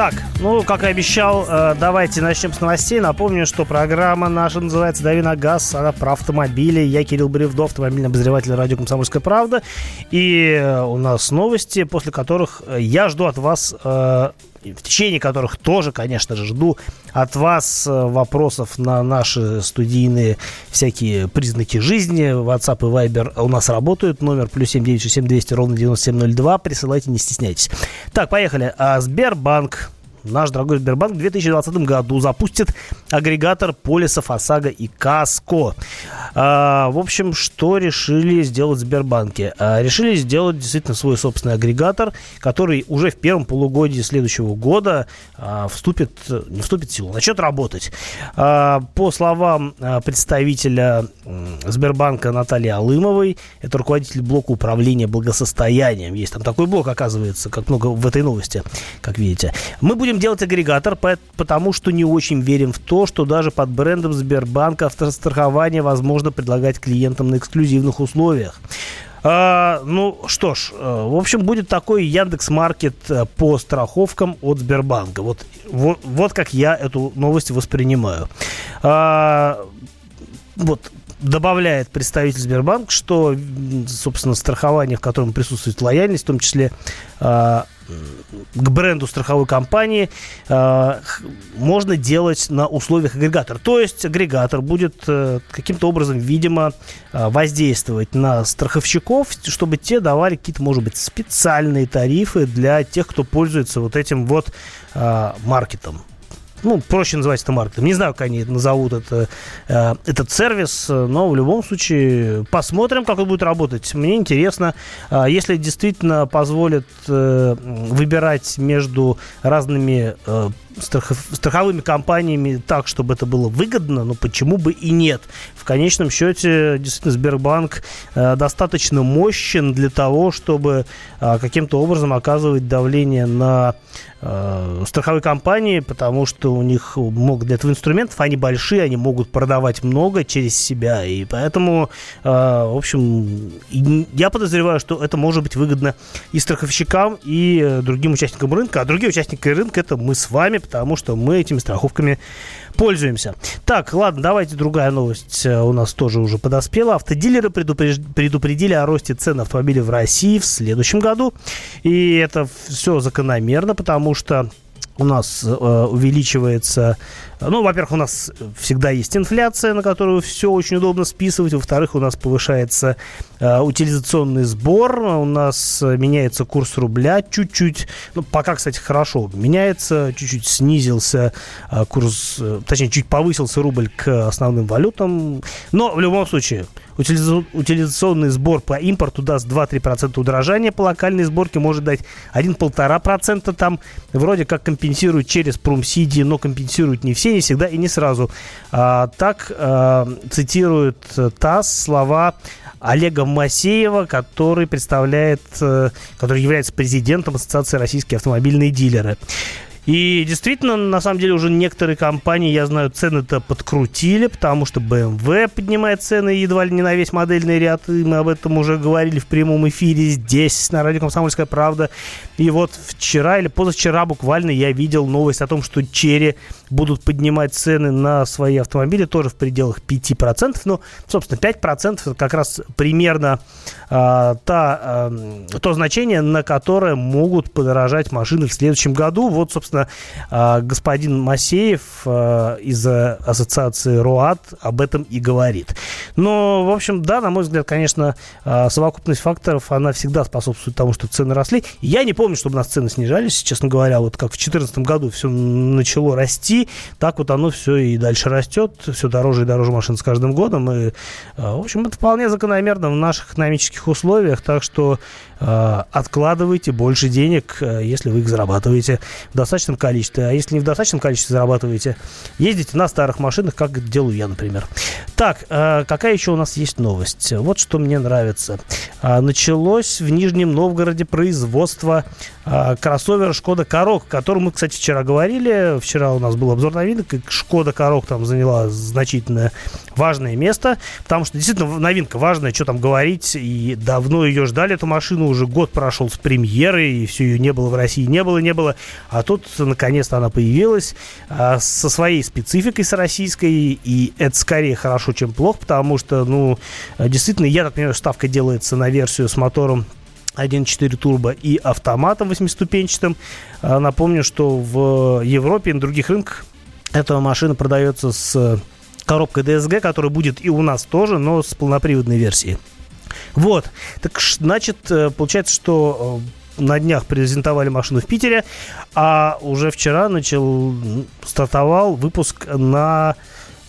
Так, ну, как и обещал, э, давайте начнем с новостей. Напомню, что программа наша называется «Дави на газ». Она про автомобили. Я Кирилл Бревдо, автомобильный обозреватель радио «Комсомольская правда». И э, у нас новости, после которых э, я жду от вас в течение которых тоже, конечно же, жду от вас вопросов на наши студийные всякие признаки жизни. WhatsApp и Viber у нас работают. Номер плюс 7967 200 ровно 9702. Присылайте, не стесняйтесь. Так, поехали. А Сбербанк наш дорогой Сбербанк в 2020 году запустит агрегатор полисов ОСАГО и КАСКО. А, в общем, что решили сделать в Сбербанке? А, решили сделать действительно свой собственный агрегатор, который уже в первом полугодии следующего года а, вступит, не вступит в силу, начнет работать. А, по словам а, представителя Сбербанка Натальи Алымовой, это руководитель блока управления благосостоянием. Есть там такой блок, оказывается, как много в этой новости, как видите. Мы будем делать агрегатор, потому что не очень верим в то, что даже под брендом Сбербанка автострахование возможно предлагать клиентам на эксклюзивных условиях. А, ну что ж, э, в общем, будет такой Яндекс Маркет э, по страховкам от Сбербанка. Вот, вот, вот как я эту новость воспринимаю. А, вот добавляет представитель Сбербанка, что, собственно, страхование, в котором присутствует лояльность, в том числе а, к бренду страховой компании э, можно делать на условиях агрегатора. То есть агрегатор будет э, каким-то образом, видимо, э, воздействовать на страховщиков, чтобы те давали какие-то, может быть, специальные тарифы для тех, кто пользуется вот этим вот э, маркетом ну, проще называть это маркетом. Не знаю, как они назовут это, э, этот сервис, но в любом случае посмотрим, как он будет работать. Мне интересно, э, если действительно позволит э, выбирать между разными э, страхов, страховыми компаниями так, чтобы это было выгодно, но почему бы и нет? В конечном счете, действительно, Сбербанк э, достаточно мощен для того, чтобы э, каким-то образом оказывать давление на э, страховые компании, потому что у них много для этого инструментов, они большие, они могут продавать много через себя, и поэтому, э, в общем, я подозреваю, что это может быть выгодно и страховщикам, и э, другим участникам рынка, а другие участники рынка это мы с вами, потому что мы этими страховками пользуемся. Так, ладно, давайте другая новость э, у нас тоже уже подоспела. Автодилеры предупредили о росте цен автомобилей в России в следующем году. И это все закономерно, потому что у нас э, увеличивается ну, во-первых, у нас всегда есть инфляция, на которую все очень удобно списывать. Во-вторых, у нас повышается э, утилизационный сбор. У нас меняется курс рубля чуть-чуть. Ну, пока, кстати, хорошо меняется. Чуть-чуть снизился э, курс, э, точнее, чуть повысился рубль к основным валютам. Но в любом случае, утилизационный сбор по импорту даст 2-3% удорожания, по локальной сборке может дать 1-1,5%. Там вроде как компенсируют через промсиди, но компенсируют не все не всегда и не сразу. А, так а, цитирует ТАСС слова Олега Масеева, который представляет, э, который является президентом Ассоциации российские автомобильные дилеры. И действительно, на самом деле, уже некоторые компании, я знаю, цены-то подкрутили, потому что BMW поднимает цены едва ли не на весь модельный ряд. И мы об этом уже говорили в прямом эфире здесь, на радио «Комсомольская правда». И вот вчера или позавчера буквально я видел новость о том, что Черри будут поднимать цены на свои автомобили тоже в пределах 5%. Ну, собственно, 5% это как раз примерно э, та, э, то значение, на которое могут подорожать машины в следующем году. Вот, собственно, а, господин Масеев а, из ассоциации РОАД об этом и говорит. Но, в общем, да, на мой взгляд, конечно, а, совокупность факторов, она всегда способствует тому, что цены росли. Я не помню, чтобы у нас цены снижались, честно говоря, вот как в 2014 году все начало расти, так вот оно все и дальше растет, все дороже и дороже машин с каждым годом. И, в общем, это вполне закономерно в наших экономических условиях, так что откладывайте больше денег, если вы их зарабатываете в достаточно достаточном количестве. А если не в достаточном количестве зарабатываете, ездите на старых машинах, как делаю я, например. Так, э, какая еще у нас есть новость? Вот что мне нравится. Э, началось в Нижнем Новгороде производство э, кроссовера Шкода Корок, о котором мы, кстати, вчера говорили. Вчера у нас был обзор новинок, и Шкода Корок там заняла значительное важное место, потому что действительно новинка важная, что там говорить, и давно ее ждали, эту машину, уже год прошел с премьеры, и все ее не было в России, не было, не было, а тут наконец-то она появилась а, со своей спецификой, с российской, и это скорее хорошо, чем плохо, потому что, ну, действительно, я так понимаю, ставка делается на версию с мотором 1.4 турбо и автоматом восьмиступенчатым. А, напомню, что в Европе и на других рынках эта машина продается с коробкой DSG, которая будет и у нас тоже, но с полноприводной версией. Вот. Так, значит, э, получается, что э, на днях презентовали машину в Питере, а уже вчера начал, стартовал выпуск на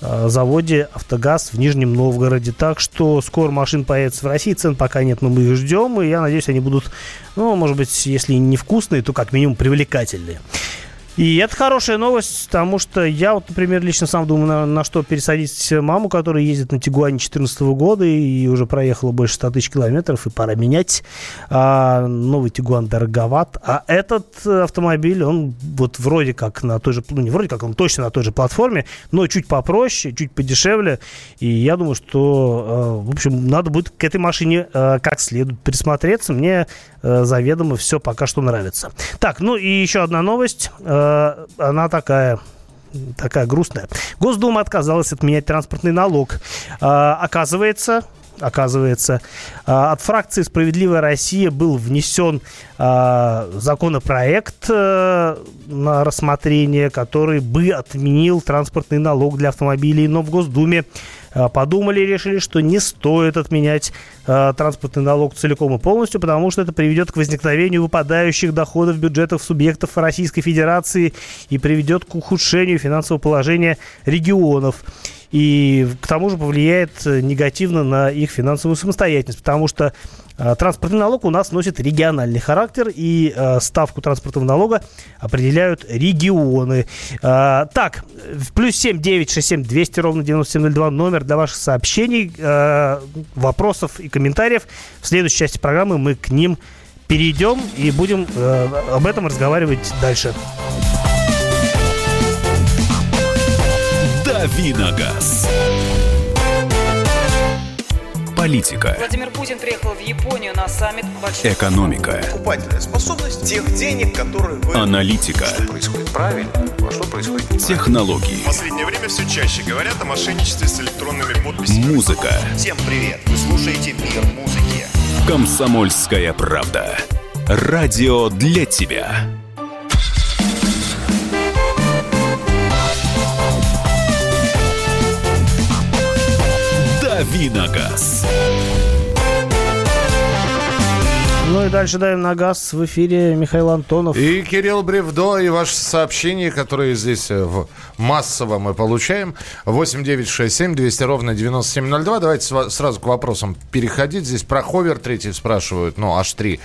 э, заводе «Автогаз» в Нижнем Новгороде. Так что скоро машин появится в России, цен пока нет, но мы их ждем, и я надеюсь, они будут, ну, может быть, если не вкусные, то как минимум привлекательные. И это хорошая новость, потому что я вот, например, лично сам думаю, на, на что пересадить маму, которая ездит на Тигуане 2014 года и уже проехала больше 100 тысяч километров, и пора менять. А, новый Тигуан дороговат. А этот автомобиль, он вот вроде как на той же, ну не вроде как, он точно на той же платформе, но чуть попроще, чуть подешевле. И я думаю, что, в общем, надо будет к этой машине как следует присмотреться. Мне заведомо все пока что нравится. Так, ну и еще одна новость Э, она такая такая грустная. Госдума отказалась отменять транспортный налог. Э, оказывается, оказывается, э, от фракции «Справедливая Россия» был внесен законопроект на рассмотрение, который бы отменил транспортный налог для автомобилей, но в Госдуме Э, подумали и решили, что не стоит отменять э, транспортный налог целиком и полностью, потому что это приведет к возникновению выпадающих доходов бюджетов субъектов Российской Федерации и приведет к ухудшению финансового положения регионов. И к тому же повлияет негативно на их финансовую самостоятельность, потому что э, транспортный налог у нас носит региональный характер, и э, ставку транспортного налога определяют регионы. Э, так, плюс 7 9 6 7 200 ровно 9702 номер для ваших сообщений, э, вопросов и комментариев. В следующей части программы мы к ним перейдем и будем э, об этом разговаривать дальше. Давиногаз. Политика. Владимир Путин приехал в Японию на саммит большой... Экономика. Покупательная способность тех денег, которые вы... Аналитика. Что происходит правильно, а что происходит Технологии. В последнее время все чаще говорят о мошенничестве с электронными подписями. Музыка. Всем привет! Вы слушаете «Мир музыки». Комсомольская правда. Радио для тебя. Давиногаз. Ну и дальше давим на газ в эфире Михаил Антонов. И Кирилл Бревдо, и ваши сообщения, которые здесь э, в массово мы получаем. 8 9 6 7 200 ровно 9702. Давайте сразу к вопросам переходить. Здесь про ховер третий спрашивают, ну, H3,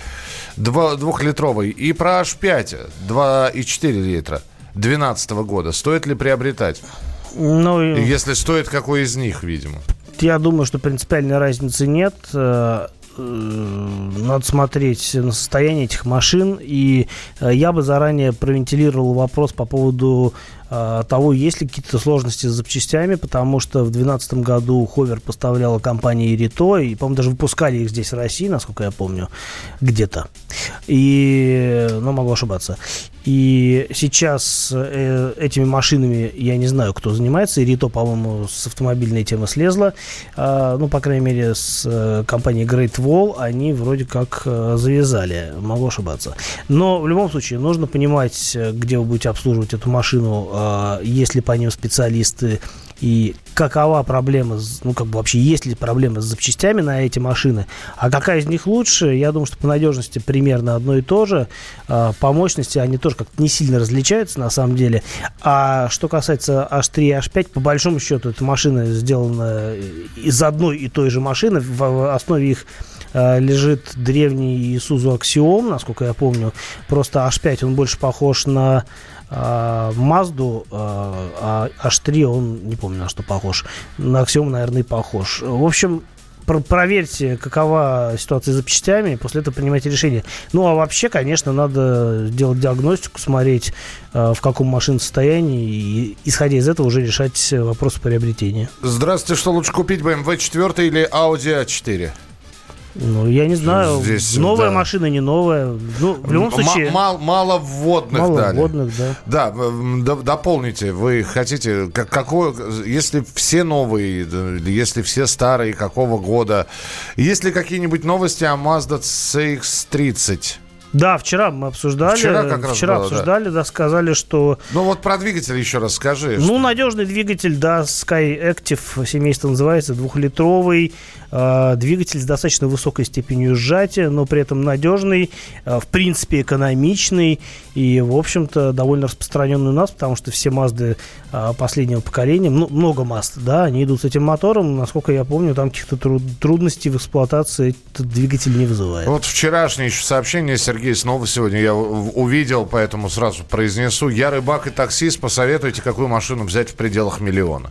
двухлитровый. И про H5, 2,4 литра 2012 года. Стоит ли приобретать? Ну, Если стоит, какой из них, видимо? Я думаю, что принципиальной разницы нет. Э, э, надо смотреть на состояние этих машин. И э, я бы заранее провентилировал вопрос по поводу того, есть ли какие-то сложности с запчастями, потому что в 2012 году Ховер поставляла компания Ирито, и, по-моему, даже выпускали их здесь в России, насколько я помню, где-то. И, ну, могу ошибаться. И сейчас э, этими машинами, я не знаю, кто занимается. Ирито, по-моему, с автомобильной темы слезла. Э, ну, по крайней мере, с э, компанией Great Wall они вроде как э, завязали. Могу ошибаться. Но в любом случае нужно понимать, где вы будете обслуживать эту машину, э, есть ли по ним специалисты, и какова проблема, ну, как бы вообще есть ли проблема с запчастями на эти машины, а какая из них лучше, я думаю, что по надежности примерно одно и то же, а, по мощности они тоже как-то не сильно различаются на самом деле, а что касается H3 и H5, по большому счету, эта машина сделана из одной и той же машины, в основе их а, лежит древний Isuzu Axiom, насколько я помню, просто H5, он больше похож на а, Мазду, а H3 он, не помню на что похож, на Axiom, наверное, похож. В общем, про проверьте, какова ситуация с запчастями, после этого принимайте решение. Ну, а вообще, конечно, надо делать диагностику, смотреть, а, в каком машин состоянии, и, исходя из этого, уже решать вопросы приобретения. Здравствуйте, что лучше купить, BMW 4 или Audi A4? Ну, я не знаю, Здесь, новая да. машина, не новая. Ну, в любом случае, ма- мало вводных мало дали. вводных, да. Да, дополните. Вы хотите, как, какой, если все новые, если все старые, какого года? Есть ли какие-нибудь новости о Mazda CX-30? Да, вчера мы обсуждали. Вчера как раз вчера было, да. обсуждали, да. сказали, что Ну вот про двигатель еще раз скажи. Ну, надежный двигатель, да, Sky Active семейство называется, двухлитровый э, двигатель с достаточно высокой степенью сжатия, но при этом надежный, э, в принципе, экономичный и, в общем-то, довольно распространенный у нас, потому что все Мазды э, последнего поколения, ну, много Мазд, да, они идут с этим мотором, насколько я помню, там каких-то тру- трудностей в эксплуатации этот двигатель не вызывает. Вот вчерашнее еще сообщение, Сергей, снова сегодня я увидел, поэтому сразу произнесу. Я рыбак и таксист, посоветуйте, какую машину взять в пределах миллиона.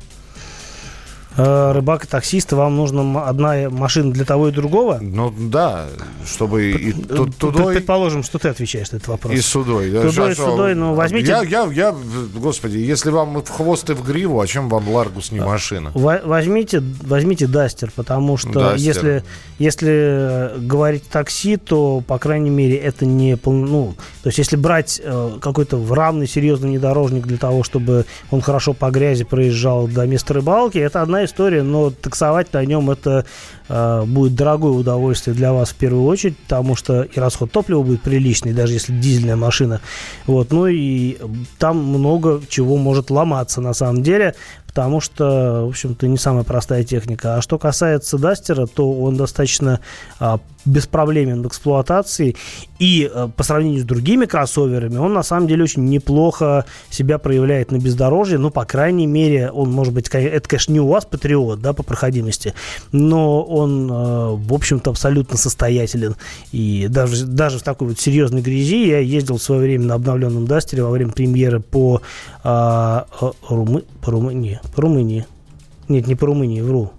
Э, рыбак и таксист, вам нужна одна машина для того и другого? Ну да, чтобы и ту- тудой, Предположим, что ты отвечаешь на этот вопрос. и судой. Да, Тудой и судой, ну, возьмите- Я, я, я, господи, если вам в хвост и в гриву, а чем вам Ларгус не машина? Во- Возьмите, возьмите Дастер, потому что Дастер. если, если э, говорить такси, то, по крайней мере, это не пол- ну, то есть если брать э, какой-то равный серьезный внедорожник для того, чтобы он хорошо по грязи проезжал до места рыбалки, это одна история, но таксовать на нем это э, будет дорогое удовольствие для вас в первую очередь, потому что и расход топлива будет приличный, даже если дизельная машина. Вот, ну и там много чего может ломаться на самом деле, потому что, в общем-то, не самая простая техника. А что касается Дастера, то он достаточно а, беспроблемен в эксплуатации. И а, по сравнению с другими кроссоверами, он на самом деле очень неплохо себя проявляет на бездорожье. Ну, по крайней мере, он, может быть, это, конечно, не у вас Патриот, да, по проходимости, но он, а, в общем-то, абсолютно состоятелен. И даже, даже в такой вот серьезной грязи я ездил в свое время на обновленном Дастере во время премьеры по, а, а, Румы- по Румынии. По Румынии. Нет, не по Румынии, вру.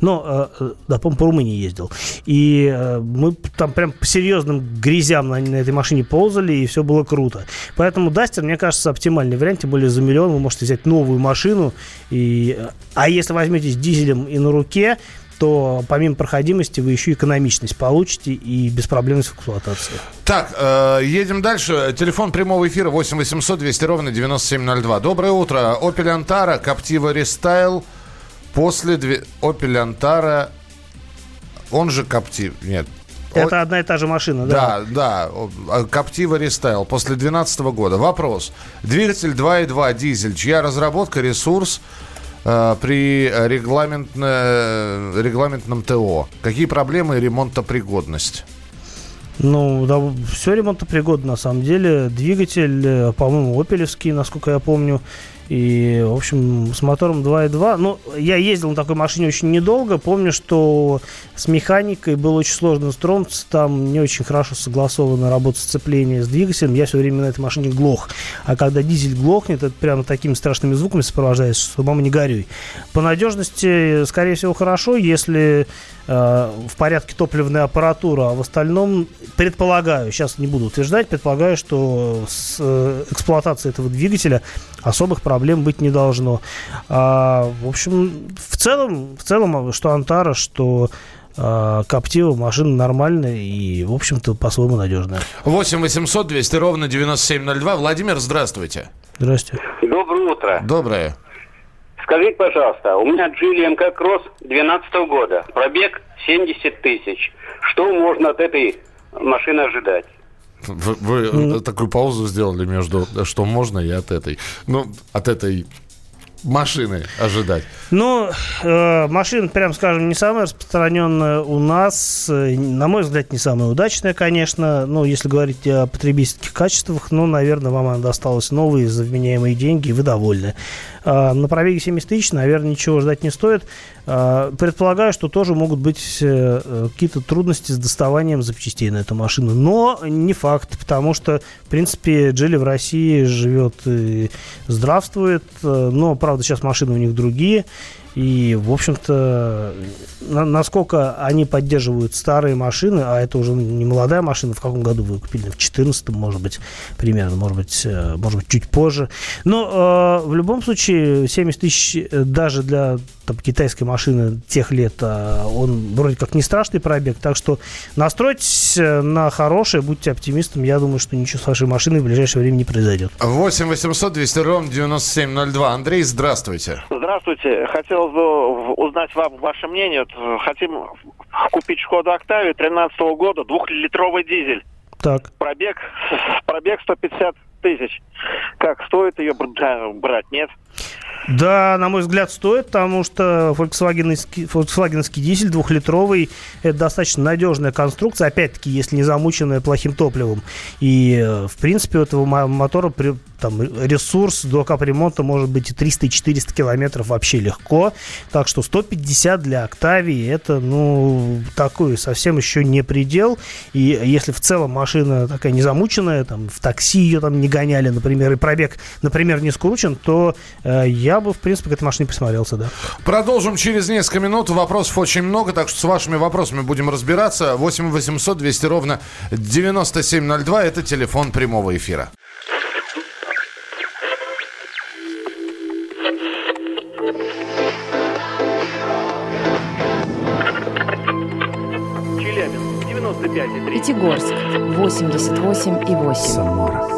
Но, э, э, да, по по Румынии ездил. И э, мы там прям по серьезным грязям на, на этой машине ползали, и все было круто. Поэтому Дастер, мне кажется, оптимальный вариант. Тем более за миллион вы можете взять новую машину. И, а если возьмете с дизелем и на руке, то помимо проходимости вы еще экономичность получите и беспроблемность в эксплуатации. Так, э, едем дальше. Телефон прямого эфира 8 800 200 ровно 9702. Доброе утро. Opel Antara, Captiva Restyle. После две... Opel Antara, он же Captiva, нет. Это одна и та же машина, да? Да, да, а, Captiva Restyle после 2012 года. Вопрос. Двигатель 2.2 дизель, чья разработка, ресурс э, при регламентно- регламентном ТО? Какие проблемы и ремонтопригодность? Ну, да, все ремонтопригодно на самом деле. Двигатель, э, по-моему, опелевский, насколько я помню. И, в общем, с мотором 2.2. Ну, я ездил на такой машине очень недолго. Помню, что с механикой было очень сложно строиться. Там не очень хорошо согласована работа сцепления с двигателем. Я все время на этой машине глох. А когда дизель глохнет, это прямо такими страшными звуками сопровождается, что мама не горюй. По надежности, скорее всего, хорошо, если э, в порядке топливная аппаратура, а в остальном предполагаю, сейчас не буду утверждать, предполагаю, что с э, эксплуатацией этого двигателя особых проблем быть не должно. А, в общем, в целом, в целом, что Антара, что э, Коптива машина нормальная и, в общем-то, по-своему надежная. 8 800 200 ровно 9702. Владимир, здравствуйте. Здрасте. Доброе утро. Доброе. Скажите, пожалуйста, у меня Geely MK Cross 2012 года, пробег 70 тысяч. Что можно от этой машины ожидать? Вы, вы такую паузу сделали между что можно и от этой. Ну, от этой машины ожидать. Ну, э, машина, прям скажем, не самая распространенная у нас. Э, На мой взгляд, не самая удачная, конечно. Ну, если говорить о потребительских качествах, ну, наверное, вам она досталась новые за вменяемые деньги, и вы довольны. А, На пробеге 70 тысяч, наверное, ничего ждать не стоит. А, Предполагаю, что тоже могут быть э, э, какие-то трудности с доставанием запчастей на эту машину. Но не факт, потому что, в принципе, Джели в России живет и здравствует. Э, Но, правда, сейчас машины у них другие. И, в общем-то, на- насколько они поддерживают старые машины, а это уже не молодая машина, в каком году вы купили? В 14 может быть, примерно, может быть, э, может быть, чуть позже. Но э, в любом случае 70 тысяч э, даже для там, китайской машины тех лет, а, он вроде как не страшный пробег, так что настройтесь э, на хорошее, будьте оптимистом, я думаю, что ничего с вашей машиной в ближайшее время не произойдет. 8 800 200 ровно 9702. Андрей, здравствуйте. Здравствуйте. Хотелось бы узнать вам ваше мнение. Э, Хотим купить Шкоду Октавию 13 года, двухлитровый дизель. Так. Пробег, пробег 150 тысяч. Как стоит ее бр- брать? Нет? Да, на мой взгляд, стоит, потому что фольксвагеновский дизель двухлитровый – это достаточно надежная конструкция, опять-таки, если не замученная плохим топливом. И, э, в принципе, у этого мо- мотора там, ресурс до капремонта может быть и 300, и 400 километров вообще легко. Так что 150 для Октавии – это, ну, такой совсем еще не предел. И если в целом машина такая не замученная, там, в такси ее там не гоняли, например, и пробег, например, не скручен, то э, я бы, в принципе, к этой машине присмотрелся, да. Продолжим через несколько минут. Вопросов очень много, так что с вашими вопросами будем разбираться. 8 800 200 ровно 9702. Это телефон прямого эфира. Челябинск, 95,3. Пятигорск 88 и 8. Самара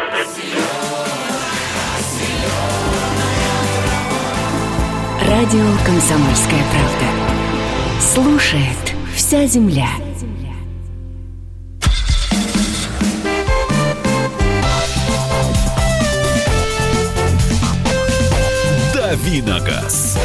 Радио «Комсомольская правда». Слушает вся земля. Давиногаз.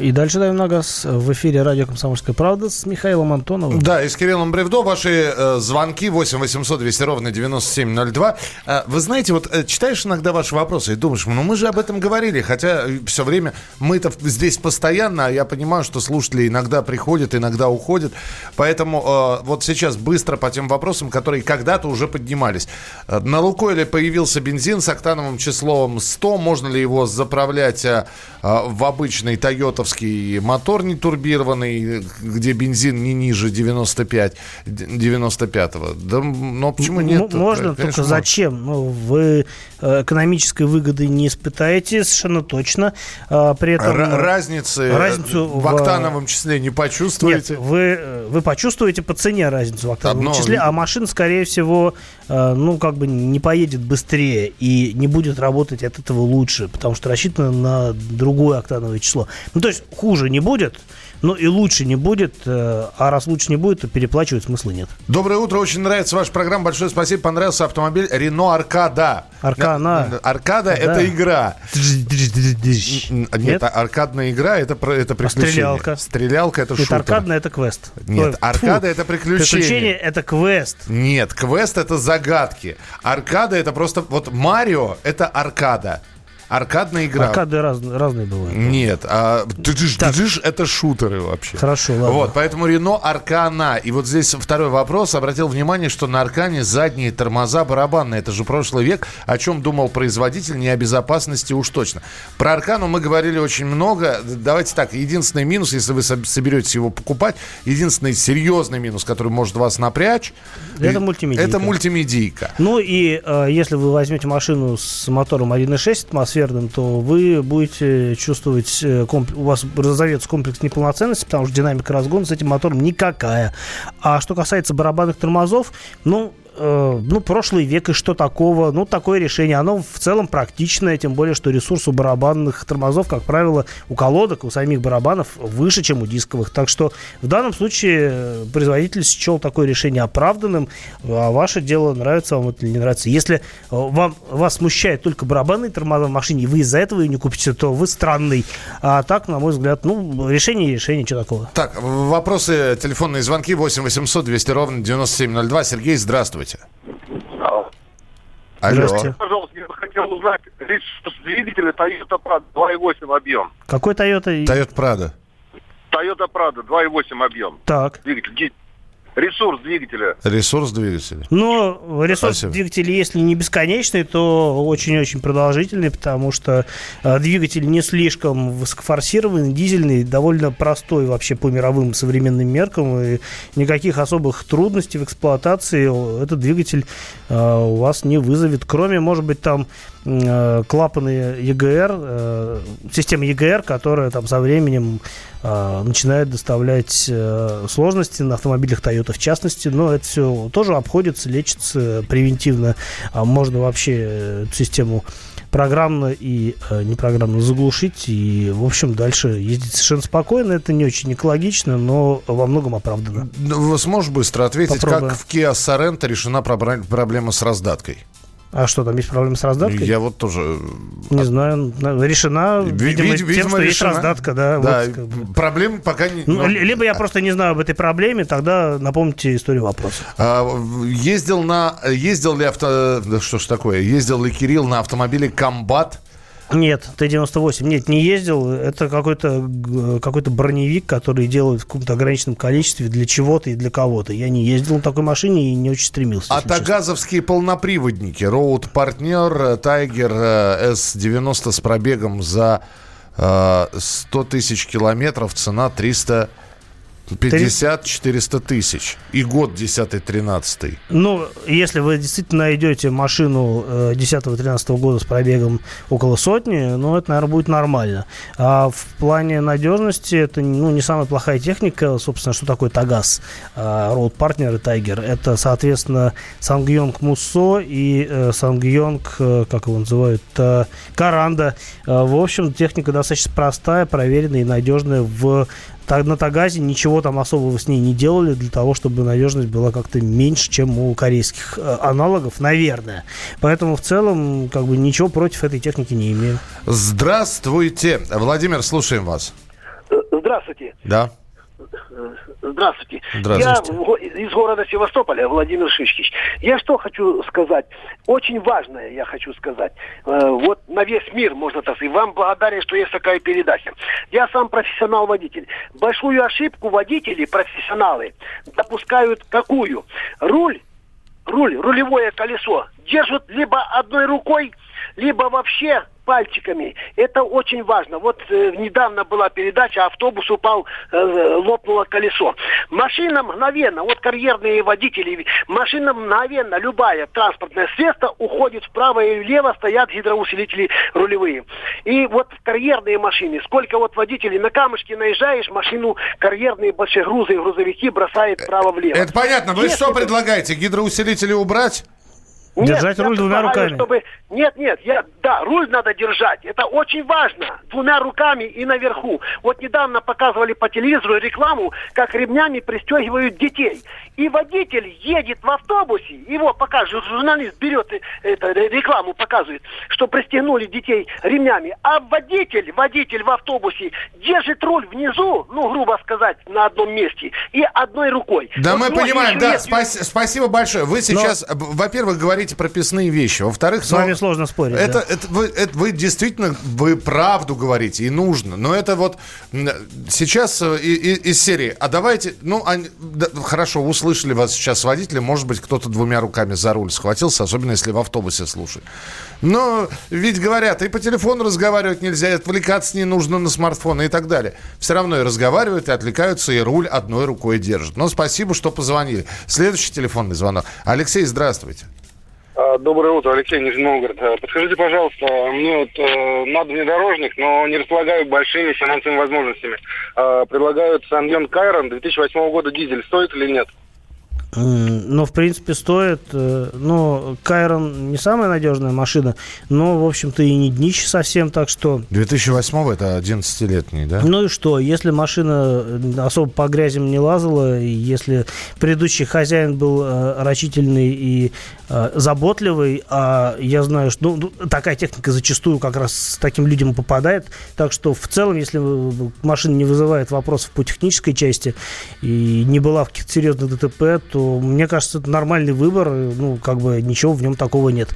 И дальше даем на газ в эфире радио «Комсомольская правда» с Михаилом Антоновым. Да, и с Кириллом Бревдо. Ваши э, звонки 8 800 200 ровно 9702. Э, вы знаете, вот э, читаешь иногда ваши вопросы и думаешь, ну мы же об этом говорили, хотя все время мы-то здесь постоянно, а я понимаю, что слушатели иногда приходят, иногда уходят. Поэтому э, вот сейчас быстро по тем вопросам, которые когда-то уже поднимались. Э, на Лукойле появился бензин с октановым числом 100. Можно ли его заправлять э, э, в обычный тойотовский мотор не турбированный, где бензин не ниже 95, 95-го? Да, но почему нет? Можно, Конечно, только можно. зачем? Ну, вы э, экономической выгоды не испытаете совершенно точно. А, При этом... Э, разницы, разницу в в- октановом числе не почувствуете? Нет, вы, э, вы почувствуете по цене разницу в октановом Одно- числе, а машина, скорее всего, ну, как бы не поедет быстрее и не будет работать от этого лучше, потому что рассчитана на другое октановое число. Ну, то есть хуже не будет, но и лучше не будет, э, а раз лучше не будет, то переплачивать смысла нет. Доброе утро, очень нравится ваша программа. Большое спасибо, понравился автомобиль Рено Аркада. Аркана. На- Аркада Да. это игра. Нет, Нет? а- аркадная игра это, это приключение. стрелялка? Стрелялка это Нет, шутер. аркадная это квест. Нет, аркада это приключение. Приключение это квест. Нет, квест это загадки. Аркада это просто... Вот Марио это аркада. Аркадная игра. Аркады раз- разные бывают. Нет, а тыдыш это шутеры вообще. Хорошо, ладно. Вот, поэтому Рено Аркана. И вот здесь второй вопрос. Обратил внимание, что на Аркане задние тормоза барабанные. Это же прошлый век. О чем думал производитель, не о безопасности уж точно. Про Аркану мы говорили очень много. Давайте так, единственный минус, если вы соб- соберетесь его покупать, единственный серьезный минус, который может вас напрячь, Это мультимедийка. Это мультимедийка. Ну и э, если вы возьмете машину с мотором 1.6 атмосферным, то вы будете чувствовать, э, комп- у вас разовьется комплекс неполноценности, потому что динамика разгона с этим мотором никакая. А что касается барабанных тормозов, ну, э, ну, прошлый век и что такого? Ну, такое решение. Оно в целом практичное, тем более, что ресурс у барабанных тормозов, как правило, у колодок, у самих барабанов выше, чем у дисковых. Так что в данном случае э, производитель счел такое решение оправданным, а ваше дело, нравится вам это или не нравится. Если э, вам, вас смущает только барабанные тормоза в машине, и вы из-за этого ее не купите, то вы странный. А так, на мой взгляд, ну, решение и решение, что такого. Так, вопросы, телефонные звонки 8 800 200 ровно 9702. Сергей, здравствуйте. Алло. Здравствуйте. Пожалуйста, я бы хотел узнать ресурс двигателя Toyota Prado 2.8 объем. Какой Toyota? Toyota Prado. Toyota Prado 2.8 объем. Так. Двигатель. Ресурс двигателя. Ресурс двигателя. Но ресурс Спасибо. двигателя, если не бесконечный, то очень-очень продолжительный, потому что э, двигатель не слишком высокофорсированный, дизельный, довольно простой вообще по мировым современным меркам, и никаких особых трудностей в эксплуатации этот двигатель э, у вас не вызовет, кроме, может быть, там клапаны EGR, э, система EGR, которая там со временем э, начинает доставлять э, сложности на автомобилях Toyota в частности, но это все тоже обходится, лечится превентивно. А можно вообще э, эту систему программно и э, непрограммно заглушить и, в общем, дальше ездить совершенно спокойно. Это не очень экологично, но во многом оправдано. Ну, Вы сможете быстро ответить, Попробуем. как в Kia Sorento решена проблема с раздаткой? А что, там есть проблемы с раздаткой? Я вот тоже... Не знаю, на- решена, Ви- видимо, вид- тем, видимо, что есть решена. раздатка, да. Да, вот как бы. проблемы пока не... Ну, ну, ли- либо я просто не знаю об этой проблеме, тогда напомните историю вопроса. А, ездил на... Ездил ли авто... Что ж такое? Ездил ли Кирилл на автомобиле «Комбат»? Нет, Т-98, нет, не ездил. Это какой-то г- какой-то броневик, который делают в каком-то ограниченном количестве для чего-то и для кого-то. Я не ездил на такой машине и не очень стремился. А если честно. тагазовские полноприводники. Роуд Партнер, Тайгер э, С-90 с пробегом за э, 100 тысяч километров. Цена 350-400 тысяч. И год 10-13. Ну, если вы действительно найдете машину э, 10-13 года с пробегом около сотни, ну, это, наверное, будет нормально. А в плане надежности это ну, не самая плохая техника. Собственно, что такое Тагаз, Road Partner и Tiger? Это, соответственно, Сангйонг Муссо и э, Сангйонг, э, как его называют, э, Каранда. Э, в общем, техника достаточно простая, проверенная и надежная в на Тагазе ничего там особого с ней не делали для того, чтобы надежность была как-то меньше, чем у корейских э, аналогов, наверное. Поэтому в целом как бы ничего против этой техники не имею. Здравствуйте. Владимир, слушаем вас. Здравствуйте. Да. Здравствуйте. Здравствуйте. Я из города Севастополя, Владимир Шишкич. Я что хочу сказать? Очень важное я хочу сказать. Э, вот на весь мир, можно так сказать. Вам благодарен, что есть такая передача. Я сам профессионал-водитель. Большую ошибку водители, профессионалы, допускают какую? Руль, руль, рулевое колесо держат либо одной рукой, либо вообще пальчиками. Это очень важно. Вот э, недавно была передача, автобус упал, э, лопнуло колесо. Машина мгновенно, вот карьерные водители, машина мгновенно, любая транспортное средство уходит вправо и влево, стоят гидроусилители рулевые. И вот карьерные машины, сколько вот водителей на камушки наезжаешь, машину карьерные большие грузы, грузовики бросает вправо-влево. Это понятно. Вы Если что предлагаете? Гидроусилители убрать? Нет, Держать руль двумя руками. Чтобы... Нет, нет, я... да, руль надо держать. Это очень важно. Двумя руками и наверху. Вот недавно показывали по телевизору рекламу, как ремнями пристегивают детей. И водитель едет в автобусе, его пока жур- журналист берет э, это, ре- рекламу, показывает, что пристегнули детей ремнями. А водитель, водитель в автобусе держит руль внизу, ну, грубо сказать, на одном месте, и одной рукой. Да, Вот мы понимаем, да, спас- спасибо большое. Вы сейчас, э, во-первых, говорите прописные вещи, во-вторых, С вами сложно спорить. это, да. это, вы, это вы действительно, вы правду говорите, и нужно. Но это вот сейчас э, и- и- из серии, а давайте, ну, они- да, хорошо, услышали вас сейчас водители, может быть, кто-то двумя руками за руль схватился, особенно если в автобусе слушает. Но ведь говорят, и по телефону разговаривать нельзя, и отвлекаться не нужно на смартфоны и так далее. Все равно и разговаривают, и отвлекаются, и руль одной рукой держат. Но спасибо, что позвонили. Следующий телефонный звонок. Алексей, здравствуйте. А, Доброе утро, Алексей Нижний Новгород. А, Подскажите, пожалуйста, мне вот э, надо внедорожник, но не располагаю большими финансовыми возможностями. А, предлагают Сангьон Кайрон 2008 года дизель. Стоит или нет? Но, в принципе, стоит. э, Ну, Кайрон не самая надежная машина, но, в общем-то, и не днище совсем, так что... 2008 это 11-летний, да? Ну и что, если машина э, особо по грязям не лазала, если предыдущий хозяин был э, рачительный и э, заботливый, а я знаю, что ну, такая техника зачастую как раз с таким людям попадает, так что в целом, если машина не вызывает вопросов по технической части и не была в каких-то серьезных ДТП, то мне кажется, это нормальный выбор, э, ну, как бы ничего в нем такого нет.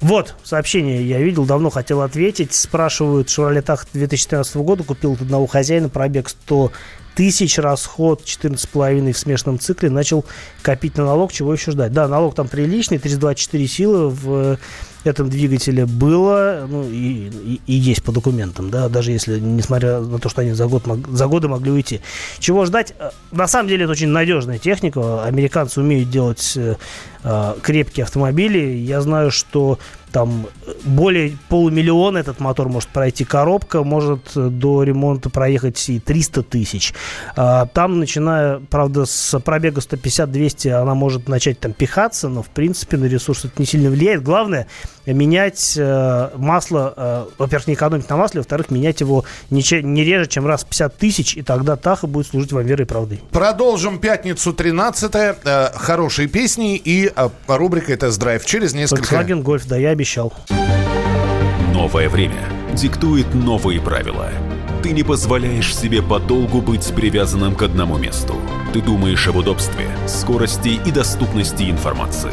Вот, сообщение я видел, давно хотел ответить. Спрашивают, Chevrolet Tahoe 2013 года купил от одного хозяина, пробег 100 тысяч, расход 14,5 в смешанном цикле, начал копить на налог, чего еще ждать. Да, налог там приличный, 324 силы в этом двигателе было, ну, и, и- и есть по документам, да, даже если, несмотря на то, что они за, год, за годы могли уйти. Чего ждать? Э, На самом деле это очень надежная техника, американцы умеют делать э, э, крепкие автомобили, я знаю, что там э, более полумиллиона этот мотор может пройти, коробка может до ремонта проехать и 300 тысяч. А, Там, начиная, правда, с пробега 150-200, она может начать там пихаться, но, в принципе, на ресурс это не сильно влияет. Главное, менять э, масло, э, во-первых, не экономить на масле, во-вторых, менять его не, реже, чем раз в 50 тысяч, и тогда Таха будет служить вам верой и правдой. Продолжим пятницу 13 э, Хорошие песни и рубрика «Тест-драйв» через несколько... Volkswagen Golf, да, я обещал. Новое время диктует новые правила. Ты не позволяешь себе подолгу быть привязанным к одному месту. Ты думаешь об удобстве, скорости и доступности информации.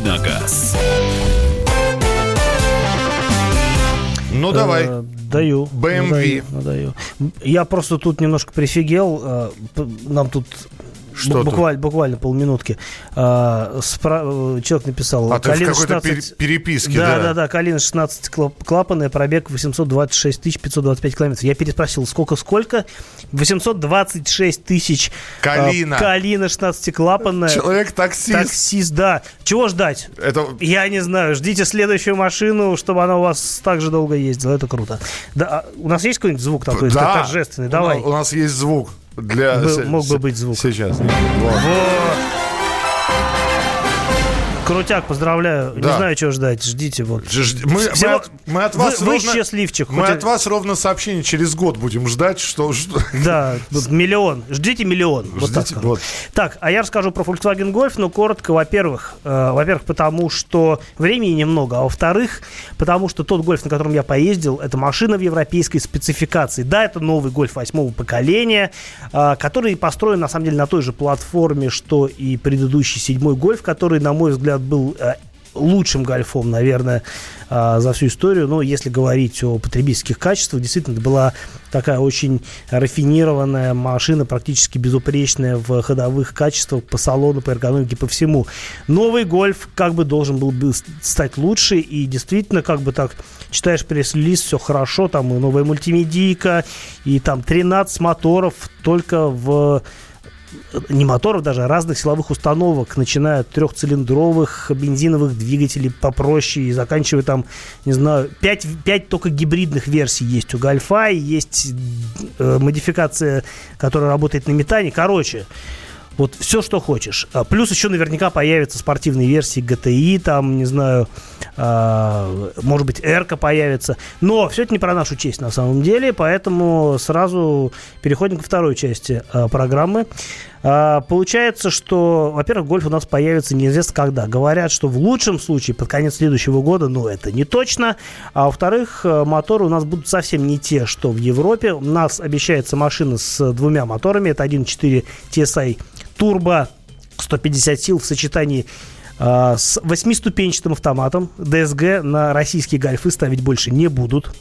Давиногаз. Ну, давай. Э, Даю. BMW. Ну, даю, ну, даю. Я просто тут немножко прифигел. э, Нам тут Что бу- буквально, буквально полминутки. А, спра- э, Человек написал. А ты в «Калина какой-то 16 пере- переписке, да. да. Да, да, Калина 16 клап- клапанная, пробег 826 тысяч 525 километров. Я переспросил, сколько-сколько? 826 тысяч. Калина. Калина 16 клапанная. Человек-таксист. Таксист, да. Чего ждать? Это... Я не знаю. Ждите следующую машину, чтобы она у вас так же долго ездила. Это круто. Да, а у нас есть какой-нибудь звук такой Да. торжественный? Давай. У нас есть звук. Для... Се- мог бы быть звук. Сейчас. Вот. Вот. Крутяк, поздравляю. Да. Не знаю, чего ждать. Ждите. Вот. Ж- Мы, мы Всего- от, мы от Вы- вас вы ровно, счастливчик. Мы Хоть- от вас ровно сообщение через год будем ждать, что... Да, миллион. Ждите миллион. Вот так. Ждите, вот. Так, а я расскажу про Volkswagen Golf, но коротко, во-первых, э, во-первых, потому что времени немного, а во-вторых, потому что тот Golf, на котором я поездил, это машина в европейской спецификации. Да, это новый Golf восьмого поколения, э, который построен, на самом деле, на той же платформе, что и предыдущий седьмой Golf, который, на мой взгляд, был э, лучшим гольфом, наверное, а, за всю историю. Но если говорить о потребительских качествах, действительно, это была такая очень рафинированная машина, практически безупречная в ходовых качествах по салону, по эргономике, по всему. Новый гольф как бы должен был бы стать лучше, и действительно, как бы так, читаешь пресс-лист, все хорошо, там и новая мультимедийка, и там 13 моторов только в не моторов даже, а разных силовых установок, начиная от трехцилиндровых бензиновых двигателей попроще и заканчивая там, не знаю, 5, 5 только гибридных версий есть у Гольфа, есть э, модификация, которая работает на метане. Короче, вот все, что хочешь. А, Плюс еще наверняка появятся спортивные версии GTI, там, не знаю, а, может быть, Эрка появится. Но все это не про нашу честь на самом деле, поэтому сразу переходим ко второй части а, программы. Получается, что, во-первых, гольф у нас появится неизвестно когда. Говорят, что в лучшем случае под конец следующего года, но это не точно. А во-вторых, э, моторы у нас будут совсем не те, что в Европе. У нас обещается машина с двумя моторами. Это 1.4 TSI турбо 150 сил в сочетании а, с восьмиступенчатым автоматом. DSG на российские гольфы ставить больше не будут.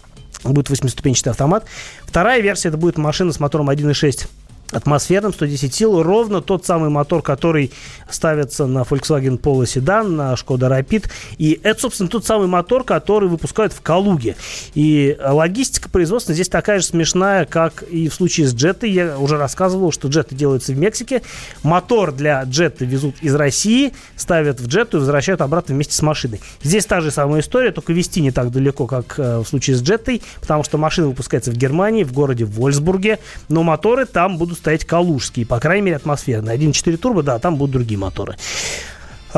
будет восьмиступенчатый автомат. Вторая версия это будет машина с мотором 1.6 атмосферным, 110 сил, ровно тот самый мотор, который ставится на Volkswagen Polo Sedan, на Skoda Rapid. И это, собственно, тот самый мотор, который выпускают в Калуге. И логистика производства здесь такая же смешная, как и в случае с джетой. Я уже рассказывал, что джеты делаются в Мексике. Мотор для джета везут из России, ставят в джету и возвращают обратно вместе с машиной. Здесь та же самая история, только вести не так далеко, как э, в случае с джетой, потому что машина выпускается в Германии, в городе Вольсбурге, но моторы там будут стоять калужские, по крайней мере, атмосферные. 1.4 турбо, да, там будут другие моторы.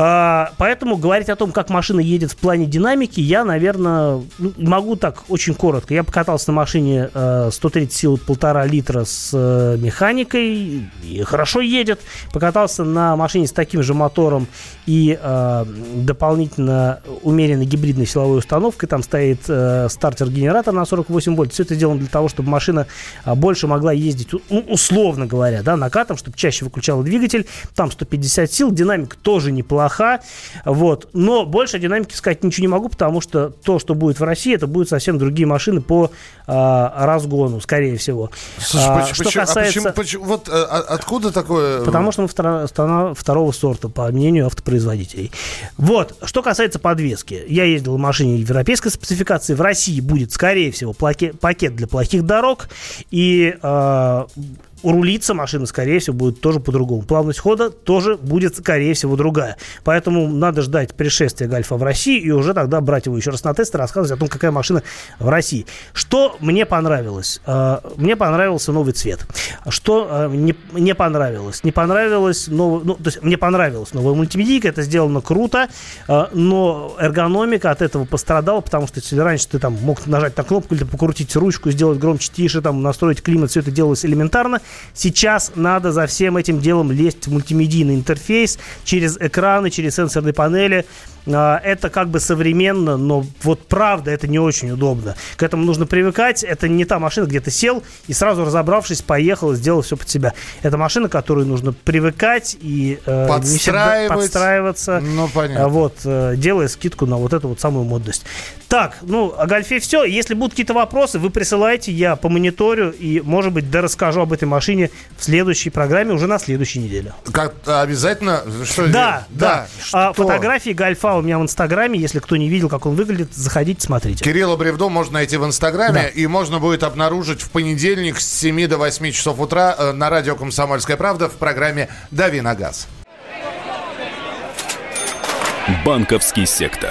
А, поэтому говорить о том, как машина едет в плане динамики, я, наверное, ну, могу так очень коротко. Я покатался на машине 130 сил полтора литра с э, механикой, и хорошо едет. Покатался на машине с таким же мотором и э, дополнительно умеренной гибридной силовой установкой. Там стоит э, стартер-генератор на 48 вольт. Все это сделано для того, чтобы машина больше могла ездить, ну, условно говоря, да, накатом, чтобы чаще выключала двигатель. Там 150 сил, динамика тоже неплохая плоха. Вот. Но больше динамики сказать ничего не могу, потому что то, что будет в России, это будут совсем другие машины по а, разгону, скорее всего. Слушай, а, почему, что касается... а почему, почему, вот а, а, откуда такое... Потому что мы страна второго сорта, по мнению автопроизводителей. Вот. Что касается подвески. Я ездил в машине европейской спецификации. В России будет, скорее всего, пакет для плохих дорог. И э, урулиться машина, скорее всего, будет тоже по-другому. Плавность хода тоже будет, скорее всего, другая. Поэтому надо ждать пришествия Гальфа в России и уже тогда брать его еще раз на тест и рассказывать о том, какая машина в России. Что мне понравилось? А, мне понравился новый цвет. Что а, не, не понравилось? Не понравилось новый... Ну, то есть мне понравилась новая мультимедийка, это сделано круто, а, но эргономика от этого пострадала, потому что если раньше ты там мог нажать на кнопку или покрутить ручку, сделать громче, тише, там, настроить климат, все это делалось элементарно, Сейчас надо за всем этим делом лезть в мультимедийный интерфейс через экраны, через сенсорные панели. А, это как бы современно, но вот правда это не очень удобно. К этому нужно привыкать. Это не та машина, где ты сел и сразу разобравшись, поехал, сделал все под себя. Это машина, которую нужно привыкать и э, подстраиваться. Ну, понятно. Вот, э, делая скидку на вот эту вот самую модность. Так, ну, о гольфе все. Если будут какие-то вопросы, вы присылайте, я по мониторю и, может быть, да расскажу об этой машине в следующей программе уже на следующей неделе. Как обязательно? Что да, да. да. А, фотографии гольфа у меня в Инстаграме. Если кто не видел, как он выглядит, заходите, смотрите. Кирилла Бревдо можно найти в Инстаграме. Да. И можно будет обнаружить в понедельник с 7 до 8 часов утра э, на радио «Комсомольская правда» в программе «Дави на газ». Банковский сектор.